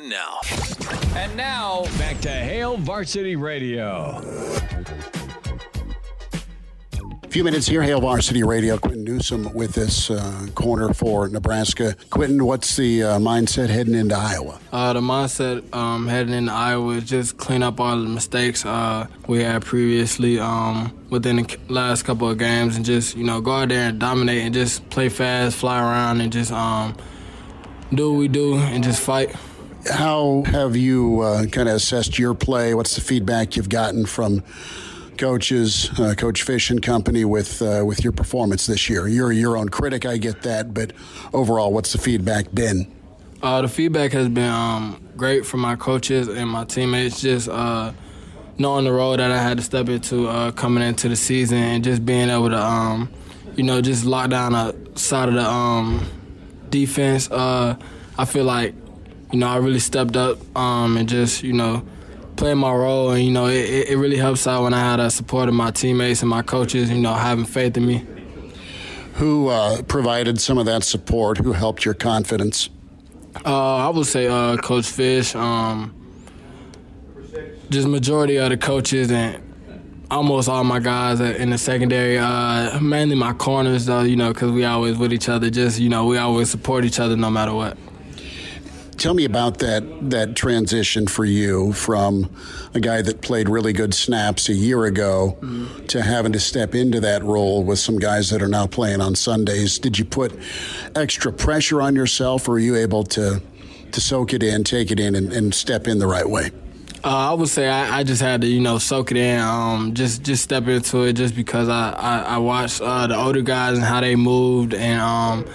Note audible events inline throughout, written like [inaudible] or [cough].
And now, And now, back to Hail Varsity Radio. A few minutes here, Hail Varsity Radio. Quinton Newsome with this uh, corner for Nebraska. Quinton, what's the uh, mindset heading into Iowa? Uh, the mindset um, heading into Iowa is just clean up all the mistakes uh, we had previously um, within the last couple of games and just, you know, go out there and dominate and just play fast, fly around, and just um, do what we do and just fight. How have you uh, kind of assessed your play? What's the feedback you've gotten from coaches, uh, Coach Fish and company, with uh, with your performance this year? You're your own critic, I get that, but overall, what's the feedback been? Uh, the feedback has been um, great from my coaches and my teammates. Just uh, knowing the role that I had to step into uh, coming into the season and just being able to, um, you know, just lock down a side of the um, defense. I feel like, you know, I really stepped up um, and just, you know, playing my role. And, you know, it, it really helps out when I had the support of my teammates and my coaches, you know, having faith in me. Who uh, provided some of that support? Who helped your confidence? Uh, I would say uh, Coach Fish. Um, just majority of the coaches and almost all my guys in the secondary. Uh, mainly my corners, though, you know, because we always with each other. Just you know, we always support each other no matter what. Tell me about that that transition for you from a guy that played really good snaps a year ago Mm-hmm. to having to step into that role with some guys that are now playing on Sundays. Did you put extra pressure on yourself, or were you able to to soak it in, take it in, and, and step in the right way? Uh, I would say I, I just had to, you know, soak it in, um, just just step into it, just because I I, I watched uh, the older guys and how they moved, and um,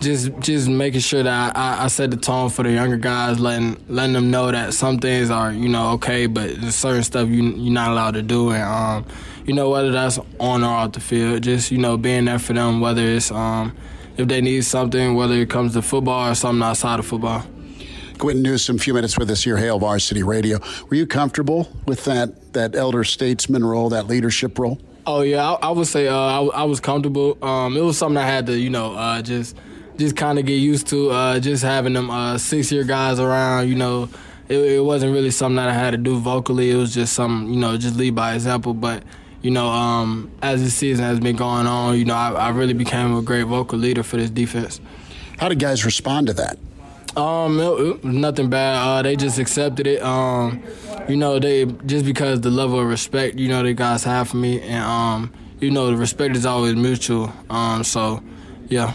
just just making sure that I, I set the tone for the younger guys, letting letting them know that some things are, you know, okay, but there's certain stuff you you're not allowed to do, and um, you know, whether that's on or off the field, just you know, being there for them, whether it's um, if they need something, whether it comes to football or something outside of football. Quinton Newsome, a few minutes with us here, Hail Varsity Radio. Were you comfortable with that that elder statesman role, that leadership role? Oh yeah, I, I would say uh, I, I was comfortable. Um, it was something I had to, you know, uh, just just kind of get used to. Uh, just having them uh, six year guys around, you know, it, it wasn't really something that I had to do vocally. It was just some, you know, just lead by example. But you know, um, as the season has been going on, you know, I, I really became a great vocal leader for this defense. How did guys respond to that? Um, it, it nothing bad. Uh, they just accepted it. Um, you know, they just because the level of respect, you know, the guys have for me, and um, you know, the respect is always mutual. Um, so, yeah.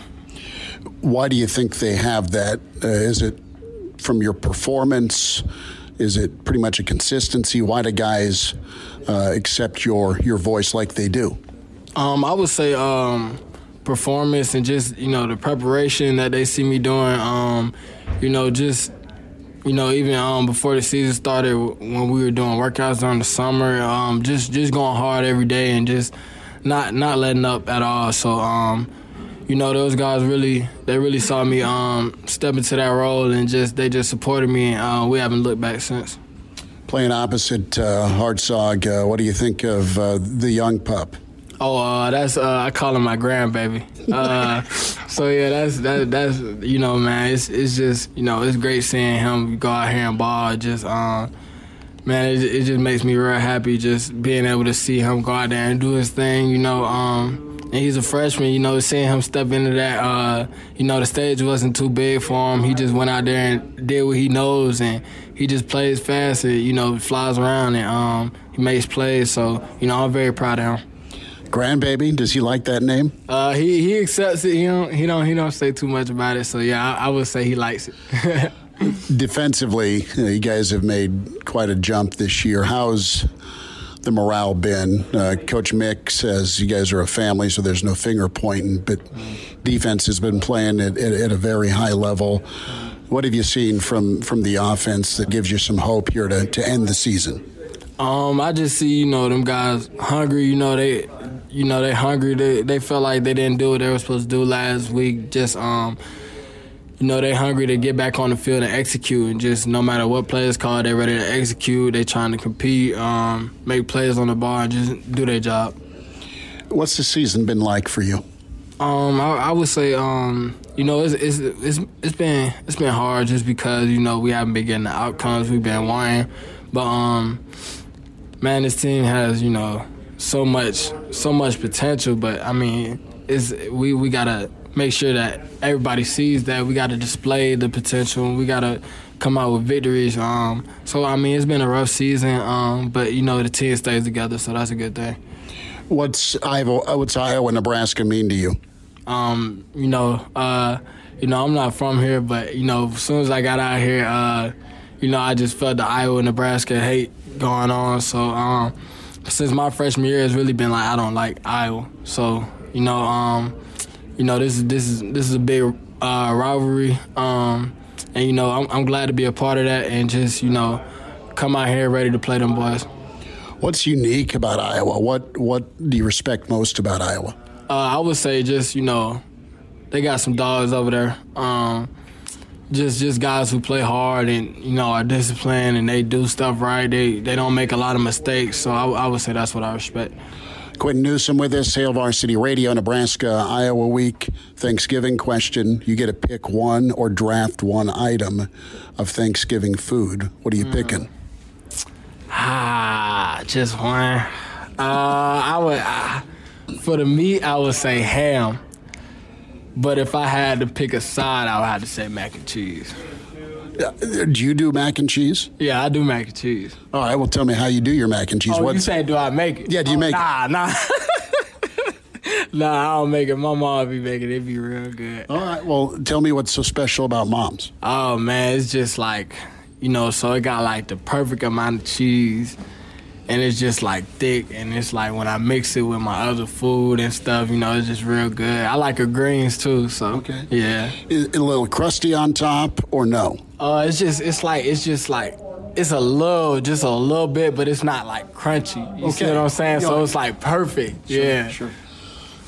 Why do you think they have that? Uh, is it from your performance? Is it pretty much a consistency? Why do guys uh, accept your your voice like they do? Um, I would say um, performance and just you know the preparation that they see me doing. Um, you know, just you know, even um, before the season started, when we were doing workouts during the summer, um, just just going hard every day and just not not letting up at all. So, um, you know, those guys really they really saw me um, step into that role and just they just supported me, and uh, we haven't looked back since. Playing opposite uh, Hartzog, uh, what do you think of uh, the young pup? Oh, uh, that's uh, I call him my grandbaby. Uh, [laughs] so yeah, that's that that's you know, man, it's it's just you know, it's great seeing him go out here and ball. Just um, man, it, it just makes me real happy just being able to see him go out there and do his thing. You know, um, he's a freshman. You know, seeing him step into that. Uh, you know, the stage wasn't too big for him. He just went out there and did what he knows, and he just plays fast. And, you know, flies around and um, he makes plays. So you know, I'm very proud of him. Grandbaby, does he like that name? Uh, he he accepts it. He don't he don't he don't say too much about it. So yeah, I, I would say he likes it. [laughs] Defensively, you guys have made quite a jump this year. How's the morale been? Uh, Coach Mick says you guys are a family, so there's no finger pointing, but defense has been playing at, at, at a very high level. What have you seen from from the offense that gives you some hope here to, to end the season? Um, I just see you know them guys hungry. You know they, you know they hungry. They they felt like they didn't do what they were supposed to do last week. Just um, you know they hungry to get back on the field and execute. And just no matter what players called, they're ready to execute. They're trying to compete, um, make plays on the ball, and just do their job. What's the season been like for you? Um, I, I would say, um, you know, it's, it's it's it's been it's been hard just because you know we haven't been getting the outcomes we've been wanting, but um, man, this team has you know so much so much potential. But I mean, it's we we gotta make sure that everybody sees that we gotta display the potential. We gotta come out with victories. Um, so I mean, it's been a rough season. Um, but you know the team stays together, so that's a good thing. What's Iowa? What's Iowa, and Nebraska mean to you? Um, you know, uh, you know, I'm not from here, but you know, as soon as I got out here, uh, you know, I just felt the Iowa and Nebraska hate going on. So um, since my freshman year, it's really been like I don't like Iowa. So you know, um, you know, this is this is this is a big uh, rivalry, um, and you know, I'm, I'm glad to be a part of that and just you know, come out here ready to play them boys. What's unique about Iowa? What what do you respect most about Iowa? Uh, I would say just you know, they got some dogs over there. Um, just just guys who play hard and you know are disciplined and they do stuff right. They they don't make a lot of mistakes. So I, I would say that's what I respect. Quinton Newsome with us, Hail Varsity Radio, Nebraska, Iowa Week, Thanksgiving question. You get to pick one or draft one item of Thanksgiving food. What are you mm. picking? Ah, just one. Uh, I would uh, for the meat. I would say ham. But if I had to pick a side, I would have to say mac and cheese. Do you do mac and cheese? Yeah, I do mac and cheese. All right, well, tell me how you do your mac and cheese. Oh, What's... you say do I make it? Yeah, do you oh, make nah, it? Nah, nah. [laughs] nah, I don't make it. My mom be making it. It be real good. All right, well, tell me what's so special about mom's. Oh man, it's just like you know, so it got like the perfect amount of cheese and it's just like thick and it's like when I mix it with my other food and stuff, you know, it's just real good. I like her greens too, so okay, yeah. Is it a little crusty on top or no? Uh, it's just it's like it's just like it's a little, just a little bit, but it's not like crunchy. You okay. see what I'm saying? So it's like perfect. Sure, yeah, sure.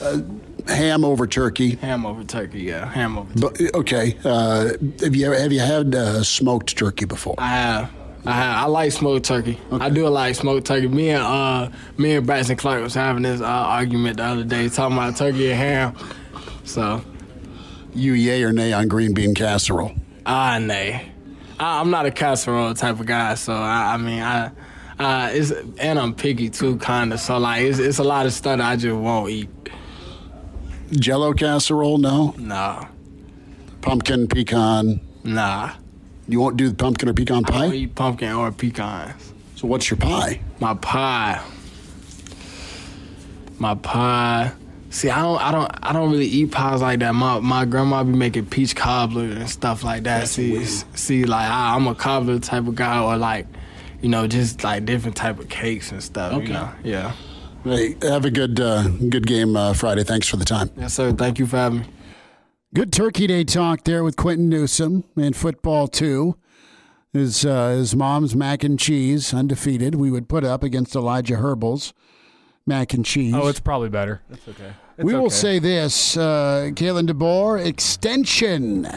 Uh, ham over turkey. Ham over turkey, yeah. Ham over. Turkey. But okay, uh, have you ever, have you had uh, smoked turkey before? I have. I, have. I like smoked turkey. Okay. I do like smoked turkey. Me and uh, me and Braxton Clark was having this uh, argument the other day, talking about turkey and ham. So, you yay or nay on green bean casserole? Ah, nay. I, am not a casserole type of guy, so I, I mean, I, uh, it's and I'm picky too, kind of. So like, it's, it's a lot of stuff I just won't eat. Jello casserole? No. Nah. Pumpkin pecan? Nah. You won't do the pumpkin or pecan pie? I don't eat pumpkin or pecans. So what's your pie? My pie. My pie. See, I don't, I don't, I don't really eat pies like that. My my grandma be making peach cobbler and stuff like that. That's see, weird. see, like I, am a cobbler type of guy, or like, you know, just like different type of cakes and stuff. Okay. You know? Yeah. Hey, have a good uh, good game uh, Friday. Thanks for the time. Yes, sir. Thank you for having me. Good Turkey Day talk there with Quinton Newsome and football too. His uh, his mom's mac and cheese undefeated. We would put up against Elijah Herbel's mac and cheese. Oh, it's probably better. That's okay. It's we will okay. say this: uh, Kalen DeBoer extension.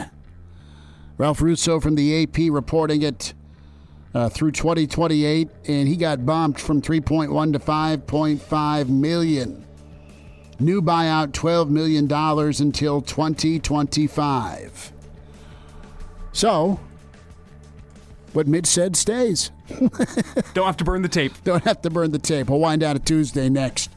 Ralph Russo from the AP reporting it uh, through 2028, and he got bumped from 3.1 to 5.5 million. New buyout $12 million until 2025. So, what Mitch said stays. Don't have to burn the tape. Don't have to burn the tape. We'll wind out a Tuesday next.